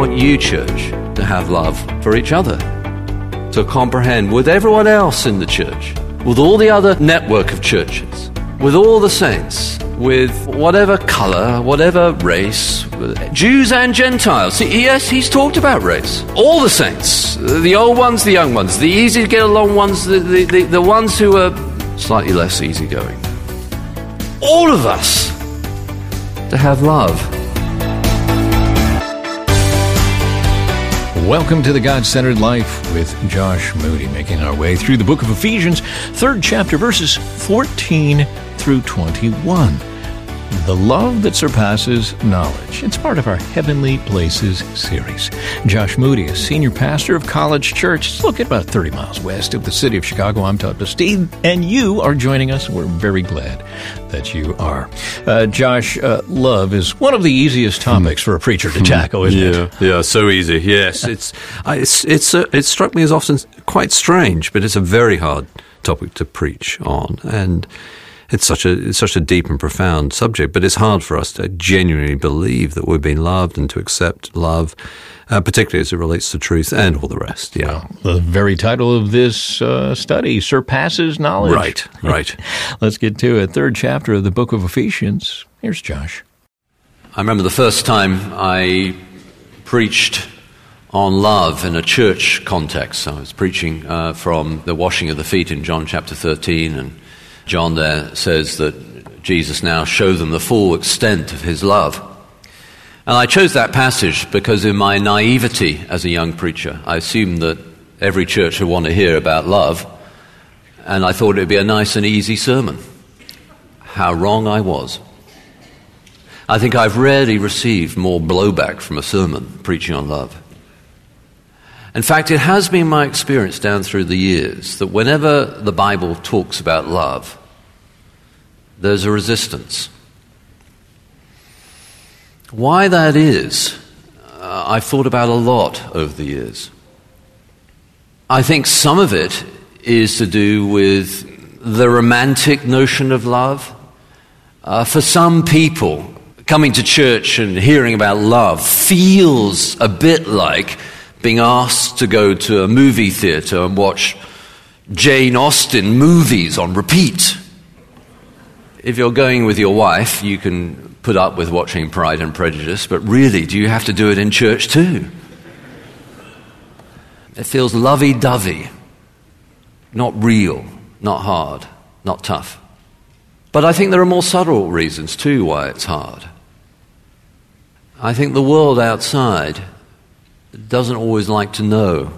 want you, church, to have love for each other, to comprehend with everyone else in the church, with all the other network of churches, with all the saints, with whatever color, whatever race, Jews and Gentiles. Yes, he's talked about race. All the saints, the old ones, the young ones, the easy to get along ones, the, the, the, the ones who are slightly less easygoing. All of us to have love. Welcome to the God centered life with Josh Moody, making our way through the book of Ephesians, third chapter, verses 14 through 21. The Love That Surpasses Knowledge. It's part of our Heavenly Places series. Josh Moody, a senior pastor of College Church, it's located about 30 miles west of the city of Chicago. I'm Todd Steve, and you are joining us. We're very glad that you are. Uh, Josh, uh, love is one of the easiest topics for a preacher to tackle, isn't yeah, it? Yeah, so easy. Yes, it's it's it's uh, it struck me as often quite strange, but it's a very hard topic to preach on, and it's such a it's such a deep and profound subject, but it's hard for us to genuinely believe that we've been loved and to accept love, uh, particularly as it relates to truth and all the rest. Yeah, well, the very title of this uh, study surpasses knowledge. Right, right. Let's get to it. Third chapter of the book of Ephesians. Here's Josh. I remember the first time I preached on love in a church context. I was preaching uh, from the washing of the feet in John chapter 13 and John there says that Jesus now showed them the full extent of his love. And I chose that passage because, in my naivety as a young preacher, I assumed that every church would want to hear about love, and I thought it would be a nice and easy sermon. How wrong I was. I think I've rarely received more blowback from a sermon preaching on love. In fact, it has been my experience down through the years that whenever the Bible talks about love, there's a resistance. Why that is, uh, I've thought about a lot over the years. I think some of it is to do with the romantic notion of love. Uh, for some people, coming to church and hearing about love feels a bit like being asked to go to a movie theater and watch Jane Austen movies on repeat. If you're going with your wife, you can put up with watching Pride and Prejudice, but really, do you have to do it in church too? It feels lovey dovey, not real, not hard, not tough. But I think there are more subtle reasons too why it's hard. I think the world outside doesn't always like to know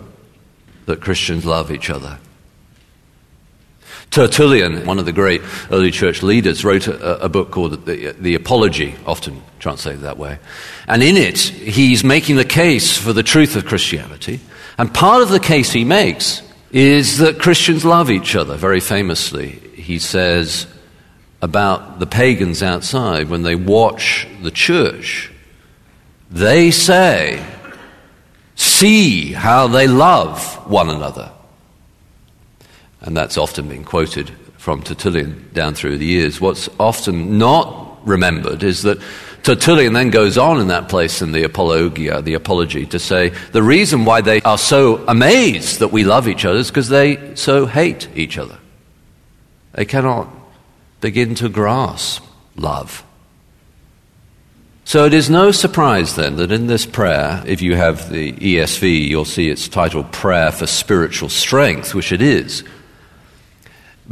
that Christians love each other. Tertullian, one of the great early church leaders, wrote a, a book called the, the, Apology, often translated that way. And in it, he's making the case for the truth of Christianity. And part of the case he makes is that Christians love each other. Very famously, he says about the pagans outside when they watch the church, they say, See how they love one another and that's often been quoted from Tertullian down through the years. What's often not remembered is that Tertullian then goes on in that place in the Apologia, the Apology, to say the reason why they are so amazed that we love each other is because they so hate each other. They cannot begin to grasp love. So it is no surprise then that in this prayer, if you have the ESV, you'll see it's titled Prayer for Spiritual Strength, which it is.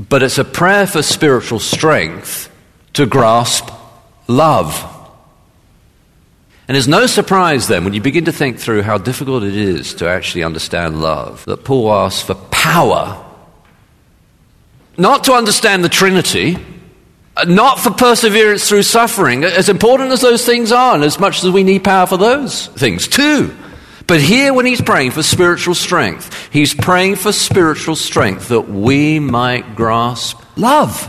But it's a prayer for spiritual strength to grasp love. And it's no surprise then, when you begin to think through how difficult it is to actually understand love, that Paul asks for power. Not to understand the Trinity, not for perseverance through suffering, as important as those things are, and as much as we need power for those things too. But here, when he's praying for spiritual strength, he's praying for spiritual strength that we might grasp love.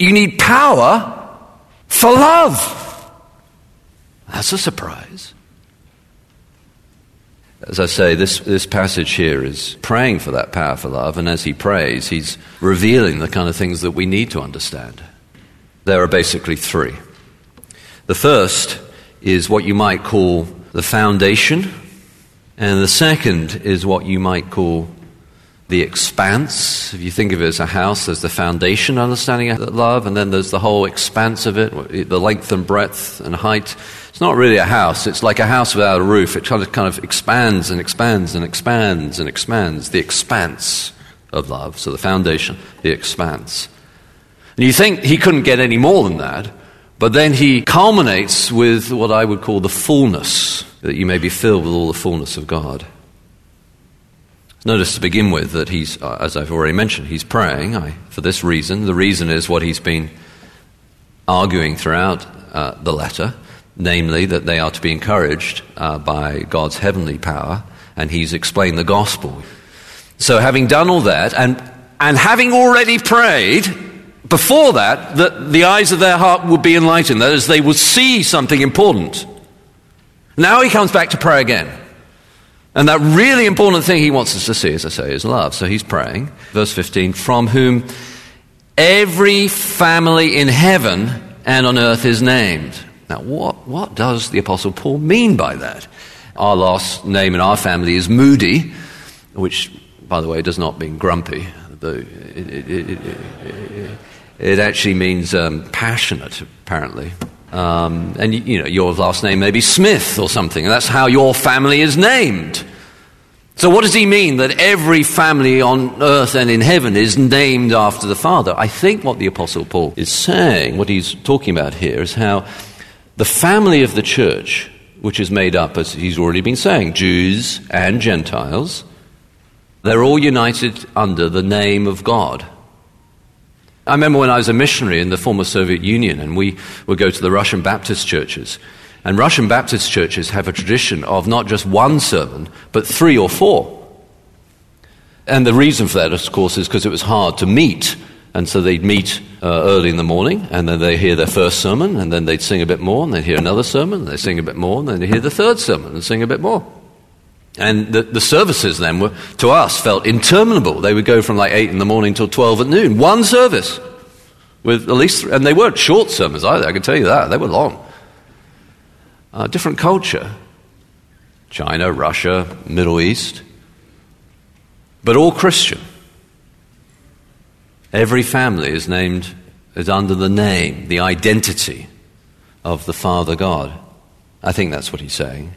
You need power for love. That's a surprise. As I say, this, this passage here is praying for that power for love, and as he prays, he's revealing the kind of things that we need to understand. There are basically three. The first is what you might call the foundation, and the second is what you might call the expanse. If you think of it as a house, there's the foundation understanding of love, and then there's the whole expanse of it, the length and breadth and height. It's not really a house, it's like a house without a roof. It kind of, kind of expands and expands and expands and expands. The expanse of love. So the foundation, the expanse. And you think he couldn't get any more than that, but then he culminates with what I would call the fullness, that you may be filled with all the fullness of God. Notice to begin with that he's, uh, as I've already mentioned, he's praying I, for this reason. The reason is what he's been arguing throughout uh, the letter, namely that they are to be encouraged uh, by God's heavenly power, and he's explained the gospel. So, having done all that, and, and having already prayed, before that, that the eyes of their heart would be enlightened, that is, they would see something important. Now he comes back to pray again. And that really important thing he wants us to see, as I say, is love. So he's praying. Verse 15 From whom every family in heaven and on earth is named. Now, what, what does the Apostle Paul mean by that? Our last name in our family is Moody, which, by the way, does not mean grumpy. It, it, it, it actually means um, passionate, apparently. Um, and you know, your last name may be Smith or something, and that's how your family is named. So, what does he mean that every family on earth and in heaven is named after the Father? I think what the Apostle Paul is saying, what he's talking about here, is how the family of the church, which is made up, as he's already been saying, Jews and Gentiles, they're all united under the name of God. I remember when I was a missionary in the former Soviet Union, and we would go to the Russian Baptist churches. And Russian Baptist churches have a tradition of not just one sermon, but three or four. And the reason for that, of course, is because it was hard to meet. And so they'd meet uh, early in the morning, and then they'd hear their first sermon, and then they'd sing a bit more, and they'd hear another sermon, and they'd sing a bit more, and then they'd hear the third sermon and sing a bit more. And the, the, services then were, to us, felt interminable. They would go from like 8 in the morning till 12 at noon. One service. With at least, and they weren't short sermons either, I can tell you that. They were long. Uh, different culture. China, Russia, Middle East. But all Christian. Every family is named, is under the name, the identity of the Father God. I think that's what he's saying.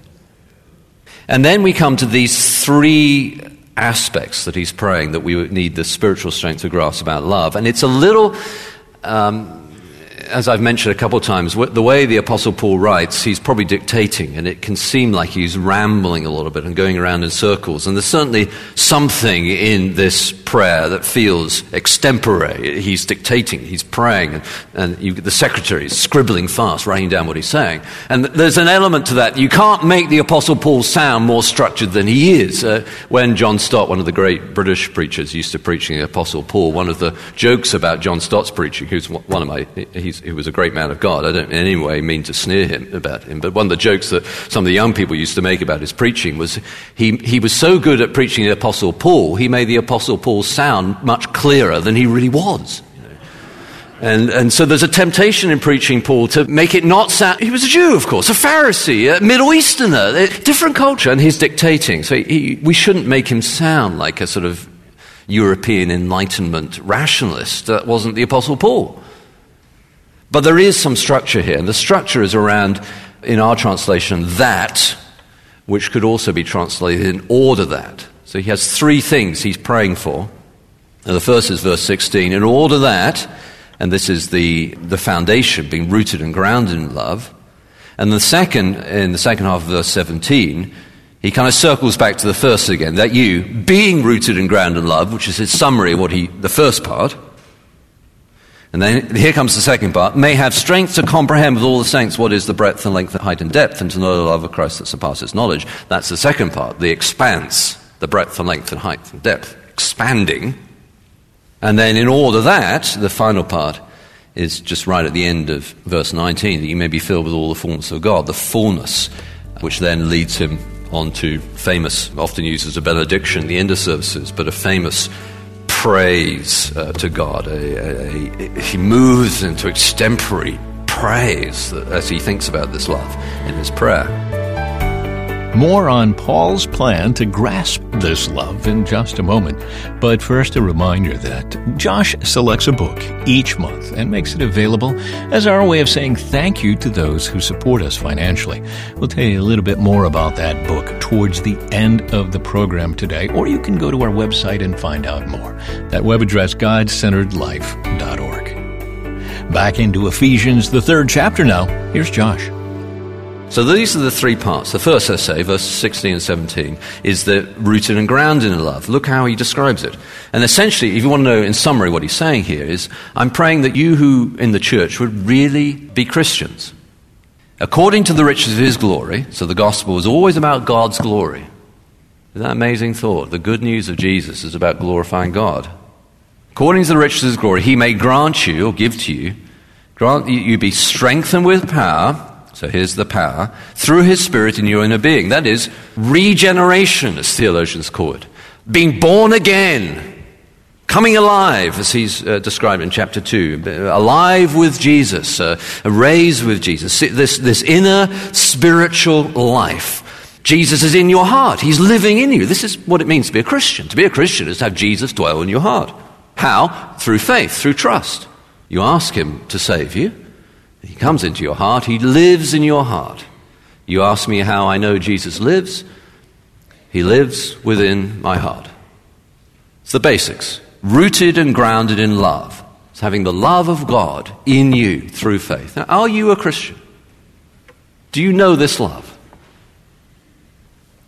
And then we come to these three aspects that he's praying that we need the spiritual strength to grasp about love. And it's a little. Um, as I've mentioned a couple of times, the way the Apostle Paul writes, he's probably dictating, and it can seem like he's rambling a little bit and going around in circles. And there's certainly something in this prayer that feels extempore. He's dictating, he's praying, and, and you, the secretary is scribbling fast, writing down what he's saying. And there's an element to that. You can't make the Apostle Paul sound more structured than he is. Uh, when John Stott, one of the great British preachers, used to preaching the Apostle Paul, one of the jokes about John Stott's preaching, who's one of my, he's, he was a great man of God. I don't in any way mean to sneer him about him, but one of the jokes that some of the young people used to make about his preaching was he, he was so good at preaching the Apostle Paul, he made the Apostle Paul sound much clearer than he really was. And, and so there's a temptation in preaching Paul to make it not sound. He was a Jew, of course, a Pharisee, a Middle Easterner, a different culture, and he's dictating. So he, we shouldn't make him sound like a sort of European Enlightenment rationalist. That wasn't the Apostle Paul. But there is some structure here, and the structure is around, in our translation, that, which could also be translated in order that. So he has three things he's praying for. And the first is verse 16 in order that, and this is the, the foundation, being rooted and grounded in love. And the second, in the second half of verse 17, he kind of circles back to the first again, that you, being rooted and grounded in love, which is his summary of what he, the first part, and then here comes the second part, may have strength to comprehend with all the saints what is the breadth and length and height and depth, and to know the love of Christ that surpasses knowledge. That's the second part, the expanse, the breadth and length and height and depth, expanding. And then in order that, the final part is just right at the end of verse 19, that you may be filled with all the fullness of God, the fullness, which then leads him on to famous, often used as a benediction, the end of services, but a famous praise uh, to God. A, a, a, he moves into extempore praise as he thinks about this love in his prayer. More on Paul's plan to grasp this love in just a moment. But first, a reminder that Josh selects a book each month and makes it available as our way of saying thank you to those who support us financially. We'll tell you a little bit more about that book towards the end of the program today, or you can go to our website and find out more. That web address, godcenteredlife.org. Back into Ephesians, the third chapter now. Here's Josh. So these are the three parts. The first essay, verses 16 and 17, is the rooted and grounded in love. Look how he describes it. And essentially, if you want to know in summary what he's saying here is, I'm praying that you who in the church would really be Christians. According to the riches of his glory, so the gospel is always about God's glory. Isn't that amazing thought? The good news of Jesus is about glorifying God. According to the riches of his glory, he may grant you, or give to you, grant you be strengthened with power so here's the power through his spirit in your inner being. That is regeneration, as theologians call it. Being born again, coming alive, as he's uh, described in chapter 2, alive with Jesus, uh, raised with Jesus. This, this inner spiritual life. Jesus is in your heart. He's living in you. This is what it means to be a Christian. To be a Christian is to have Jesus dwell in your heart. How? Through faith, through trust. You ask him to save you. He comes into your heart, He lives in your heart. You ask me how I know Jesus lives? He lives within my heart. It's the basics. Rooted and grounded in love. It's having the love of God in you through faith. Now, are you a Christian? Do you know this love?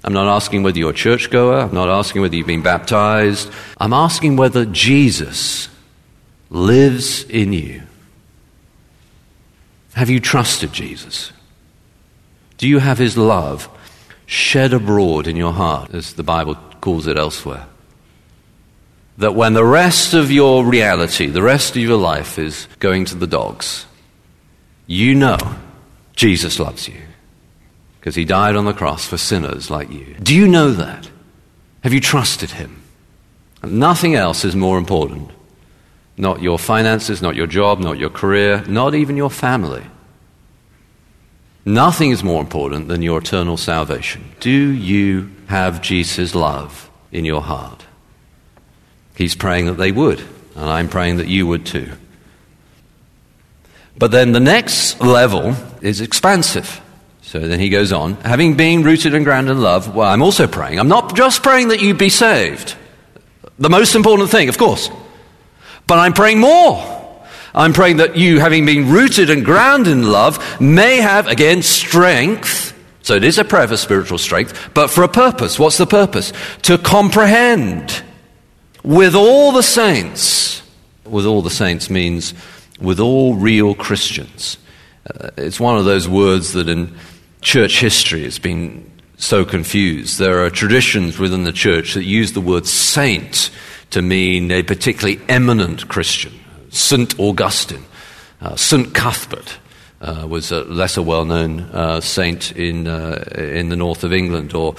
I'm not asking whether you're a churchgoer. I'm not asking whether you've been baptized. I'm asking whether Jesus lives in you. Have you trusted Jesus? Do you have his love shed abroad in your heart, as the Bible calls it elsewhere? That when the rest of your reality, the rest of your life is going to the dogs, you know Jesus loves you because he died on the cross for sinners like you. Do you know that? Have you trusted him? Nothing else is more important. Not your finances, not your job, not your career, not even your family. Nothing is more important than your eternal salvation. Do you have Jesus' love in your heart? He's praying that they would, and I'm praying that you would too. But then the next level is expansive. So then he goes on, having been rooted and grounded in love, well, I'm also praying. I'm not just praying that you be saved. The most important thing, of course. But I'm praying more. I'm praying that you, having been rooted and grounded in love, may have, again, strength. So it is a prayer for spiritual strength, but for a purpose. What's the purpose? To comprehend with all the saints. With all the saints means with all real Christians. Uh, it's one of those words that in church history has been so confused. There are traditions within the church that use the word saint to mean a particularly eminent Christian. St. Augustine, uh, St. Cuthbert uh, was a lesser well known uh, saint in, uh, in the north of England, or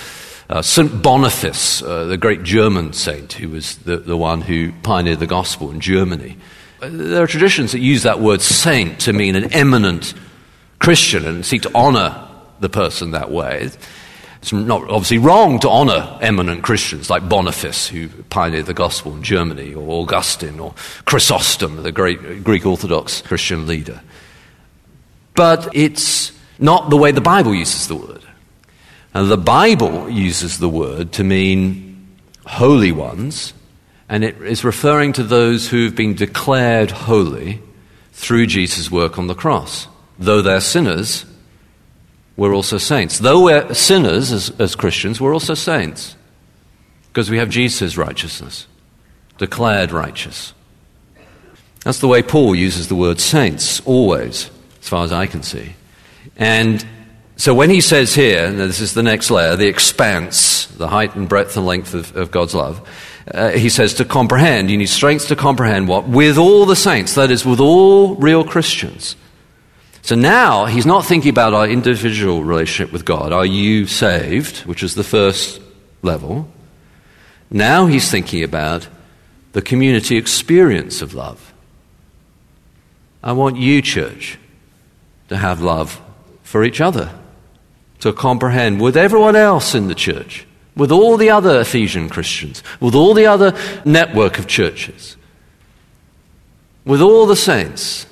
uh, St. Boniface, uh, the great German saint who was the, the one who pioneered the gospel in Germany. There are traditions that use that word saint to mean an eminent Christian and seek to honor the person that way. It's not obviously wrong to honor eminent Christians like Boniface, who pioneered the gospel in Germany, or Augustine, or Chrysostom, the great Greek Orthodox Christian leader. But it's not the way the Bible uses the word. And the Bible uses the word to mean holy ones, and it is referring to those who've been declared holy through Jesus' work on the cross. Though they're sinners, we're also saints. Though we're sinners as, as Christians, we're also saints because we have Jesus' righteousness, declared righteous. That's the way Paul uses the word saints, always, as far as I can see. And so when he says here, this is the next layer, the expanse, the height and breadth and length of, of God's love, uh, he says to comprehend, you need strength to comprehend what? With all the saints, that is, with all real Christians. So now he's not thinking about our individual relationship with God. Are you saved? Which is the first level. Now he's thinking about the community experience of love. I want you, church, to have love for each other. to comprehend with everyone else in the church, with all the other Ephesian Christians, with all the other network of churches, with all the saints,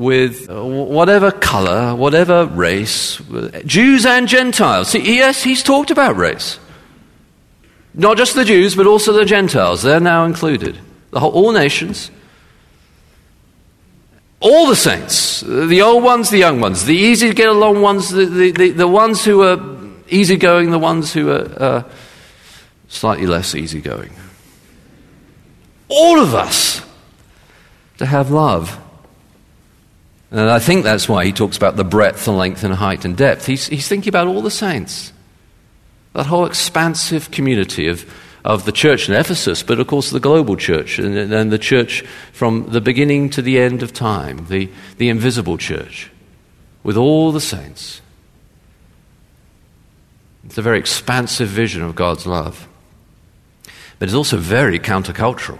with whatever color, whatever race, Jews and Gentiles. See, yes, he's talked about race. Not just the Jews, but also the Gentiles. They're now included. The whole, all nations. All the saints. The old ones, the young ones. The easy to get along ones, the, the, the, the ones who are easygoing, the ones who are uh, slightly less easygoing. All of us to have love. And I think that's why he talks about the breadth and length and height and depth. He's, he's thinking about all the saints. That whole expansive community of, of the church in Ephesus, but of course the global church and, and the church from the beginning to the end of time, the, the invisible church, with all the saints. It's a very expansive vision of God's love. But it's also very countercultural.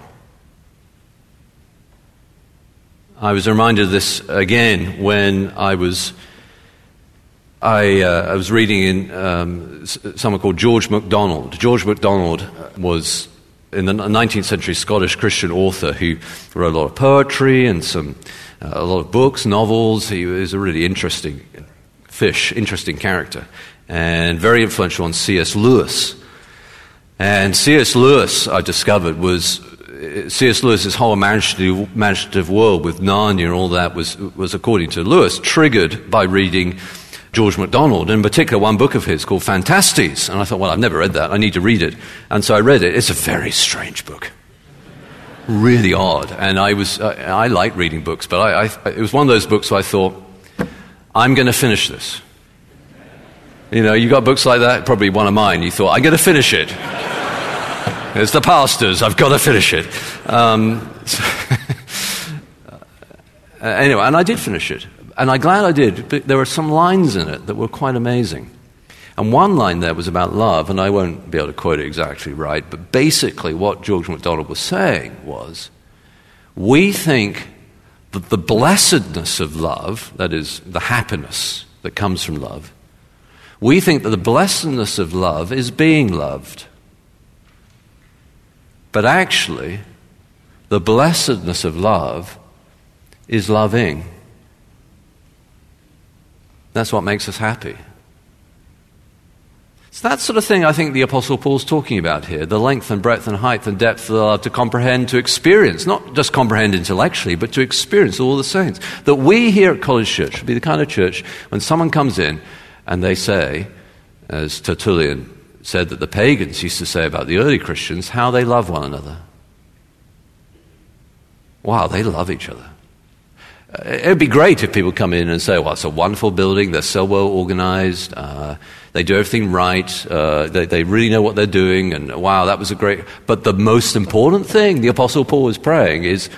I was reminded of this again when I was I, uh, I was reading in um, someone called George MacDonald. George MacDonald was in the 19th century Scottish Christian author who wrote a lot of poetry and some, uh, a lot of books, novels. He was a really interesting fish, interesting character, and very influential on C.S. Lewis. And C.S. Lewis, I discovered, was C.S. Lewis's whole imaginative, imaginative world with Narnia and all that was, was, according to Lewis, triggered by reading George MacDonald, in particular one book of his called Phantastes. And I thought, well, I've never read that. I need to read it. And so I read it. It's a very strange book. Really odd. And I, was, uh, I like reading books, but I, I, it was one of those books where I thought, I'm going to finish this. You know, you got books like that, probably one of mine. You thought, I'm going to finish it. It's the pastors, I've got to finish it. Um, so anyway, and I did finish it. And I'm glad I did. But there were some lines in it that were quite amazing. And one line there was about love, and I won't be able to quote it exactly right, but basically what George MacDonald was saying was we think that the blessedness of love, that is, the happiness that comes from love, we think that the blessedness of love is being loved. But actually, the blessedness of love is loving. That's what makes us happy. It's that sort of thing I think the Apostle Paul's talking about here the length and breadth and height and depth of love to comprehend, to experience, not just comprehend intellectually, but to experience all the saints. That we here at College Church should be the kind of church when someone comes in and they say, as Tertullian said that the pagans used to say about the early Christians, how they love one another. Wow, they love each other. It would be great if people come in and say, well, it's a wonderful building, they're so well organized, uh, they do everything right, uh, they, they, really know what they're doing, and wow, that was a great. But the most important thing the Apostle Paul was praying is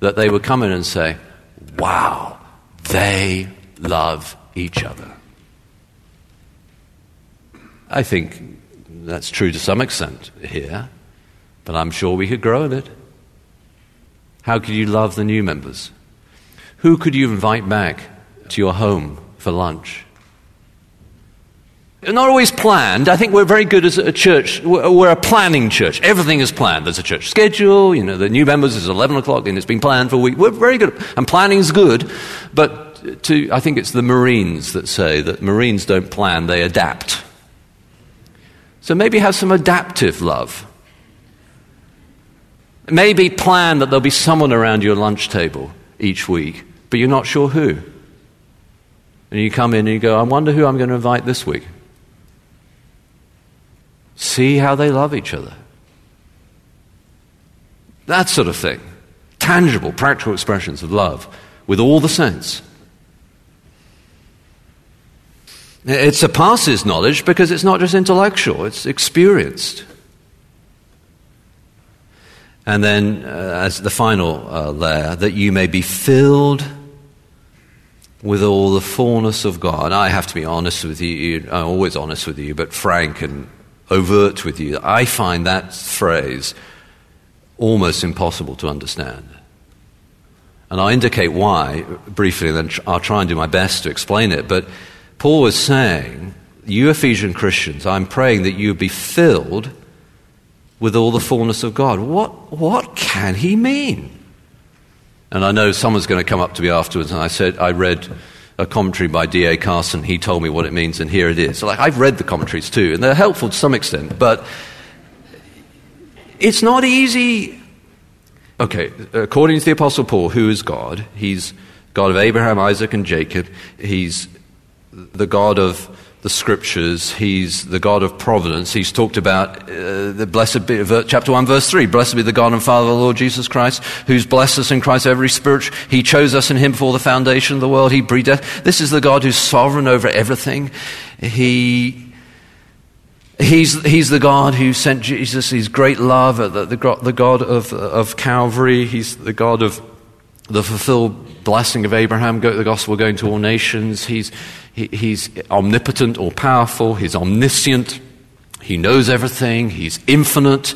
that they would come in and say, wow, they love each other. I think that's true to some extent here, but I'm sure we could grow in it. How could you love the new members? Who could you invite back to your home for lunch? Not always planned. I think we're very good as a church. We're a planning church. Everything is planned. There's a church schedule. You know, the new members is 11 o'clock and it's been planned for a week. We're very good. And planning is good. But to, I think it's the Marines that say that Marines don't plan, they adapt. So maybe have some adaptive love. Maybe plan that there'll be someone around your lunch table each week but you're not sure who. And you come in and you go, I wonder who I'm going to invite this week. See how they love each other. That sort of thing. Tangible, practical expressions of love with all the saints. It surpasses knowledge because it's not just intellectual, it's experienced. And then, uh, as the final uh, layer, that you may be filled with all the fullness of God. I have to be honest with you, I'm always honest with you, but frank and overt with you. I find that phrase almost impossible to understand. And I'll indicate why briefly, and then I'll try and do my best to explain it. But Paul was saying, you Ephesian Christians, I'm praying that you be filled with all the fullness of God. What, what can he mean? And I know someone's going to come up to me afterwards, and I said, I read a commentary by D.A. Carson. He told me what it means, and here it is. Like, I've read the commentaries too, and they're helpful to some extent, but it's not easy. Okay, according to the Apostle Paul, who is God? He's God of Abraham, Isaac, and Jacob. He's the God of the scriptures. He's the God of providence. He's talked about uh, the blessed be, chapter 1, verse 3. Blessed be the God and Father of the Lord Jesus Christ, who's blessed us in Christ every spirit. He chose us in him before the foundation of the world. He breathed death. This is the God who's sovereign over everything. He. He's, he's the God who sent Jesus, His great love, the, the, the God of, of Calvary. He's the God of the fulfilled blessing of Abraham, the gospel going to all nations. He's, he, he's omnipotent or powerful. He's omniscient. He knows everything. He's infinite.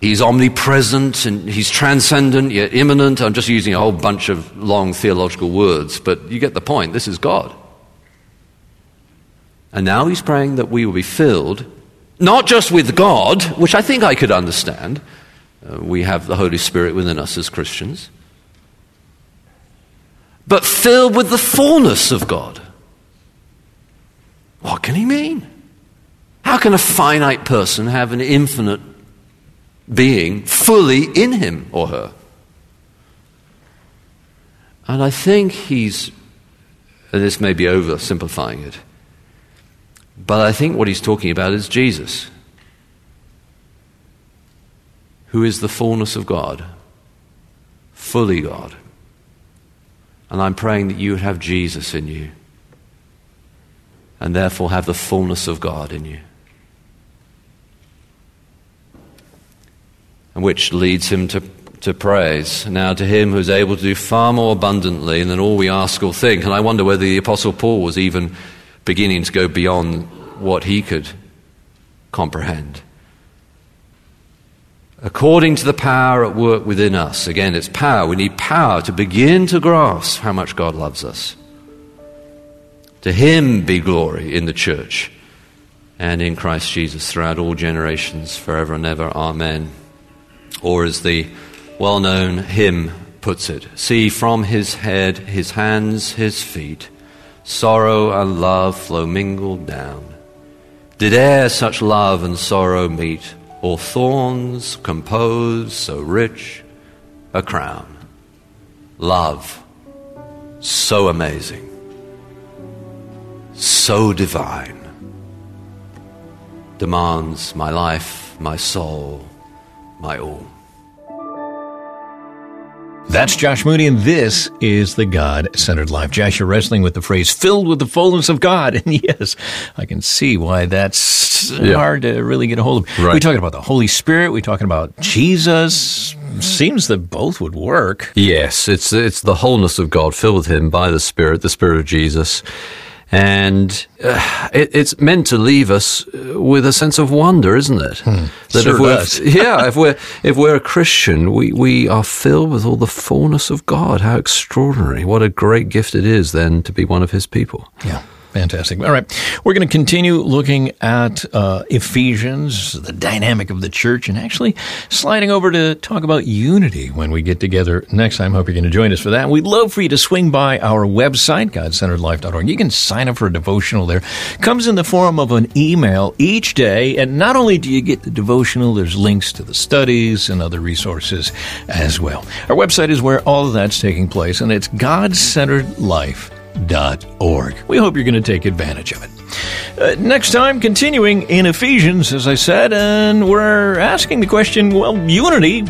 He's omnipresent and he's transcendent yet immanent. I'm just using a whole bunch of long theological words, but you get the point. This is God. And now he's praying that we will be filled, not just with God, which I think I could understand. Uh, we have the Holy Spirit within us as Christians, but filled with the fullness of God. What can he mean? How can a finite person have an infinite being fully in him or her? And I think he's, and this may be oversimplifying it, but I think what he's talking about is Jesus, who is the fullness of God, fully God. And I'm praying that you would have Jesus in you and therefore have the fullness of God in you. And which leads him to, to praise. Now, to him who is able to do far more abundantly than all we ask or think. And I wonder whether the Apostle Paul was even beginning to go beyond what he could comprehend. According to the power at work within us. Again, it's power. We need power to begin to grasp how much God loves us. To him be glory in the church and in Christ Jesus throughout all generations, forever and ever. Amen. Or as the well known hymn puts it See from his head, his hands, his feet, sorrow and love flow mingled down. Did e'er such love and sorrow meet, or thorns compose so rich a crown? Love, so amazing so divine, demands my life, my soul, my all. That's Josh Moody, and this is the God centered life. Josh, you're wrestling with the phrase filled with the fullness of God. And yes, I can see why that's yeah. hard to really get a hold of. Right. We're talking about the Holy Spirit, we're talking about Jesus. Seems that both would work. Yes, it's, it's the wholeness of God filled with Him by the Spirit, the Spirit of Jesus. And uh, it, it's meant to leave us uh, with a sense of wonder, isn't it? Hmm. That sure if we're, does. yeah, if we're if we're a Christian, we, we are filled with all the fullness of God. How extraordinary! What a great gift it is then to be one of His people. Yeah. Fantastic. All right. We're going to continue looking at uh, Ephesians, the dynamic of the church, and actually sliding over to talk about unity when we get together next time. Hope you're going to join us for that. We'd love for you to swing by our website, godcenteredlife.org. You can sign up for a devotional there. Comes in the form of an email each day. And not only do you get the devotional, there's links to the studies and other resources as well. Our website is where all of that's taking place, and it's godcenteredlife.org org. We hope you're going to take advantage of it. Uh, next time, continuing in Ephesians, as I said, and we're asking the question well, unity,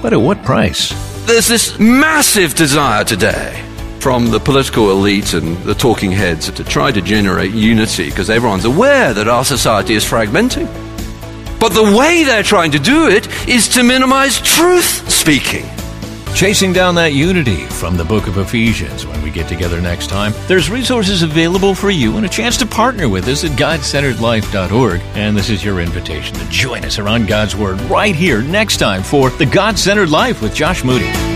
but at what price? There's this massive desire today from the political elite and the talking heads to try to generate unity because everyone's aware that our society is fragmenting. But the way they're trying to do it is to minimize truth speaking. Chasing down that unity from the book of Ephesians when we get together next time. There's resources available for you and a chance to partner with us at GodCenteredLife.org. And this is your invitation to join us around God's Word right here next time for The God Centered Life with Josh Moody.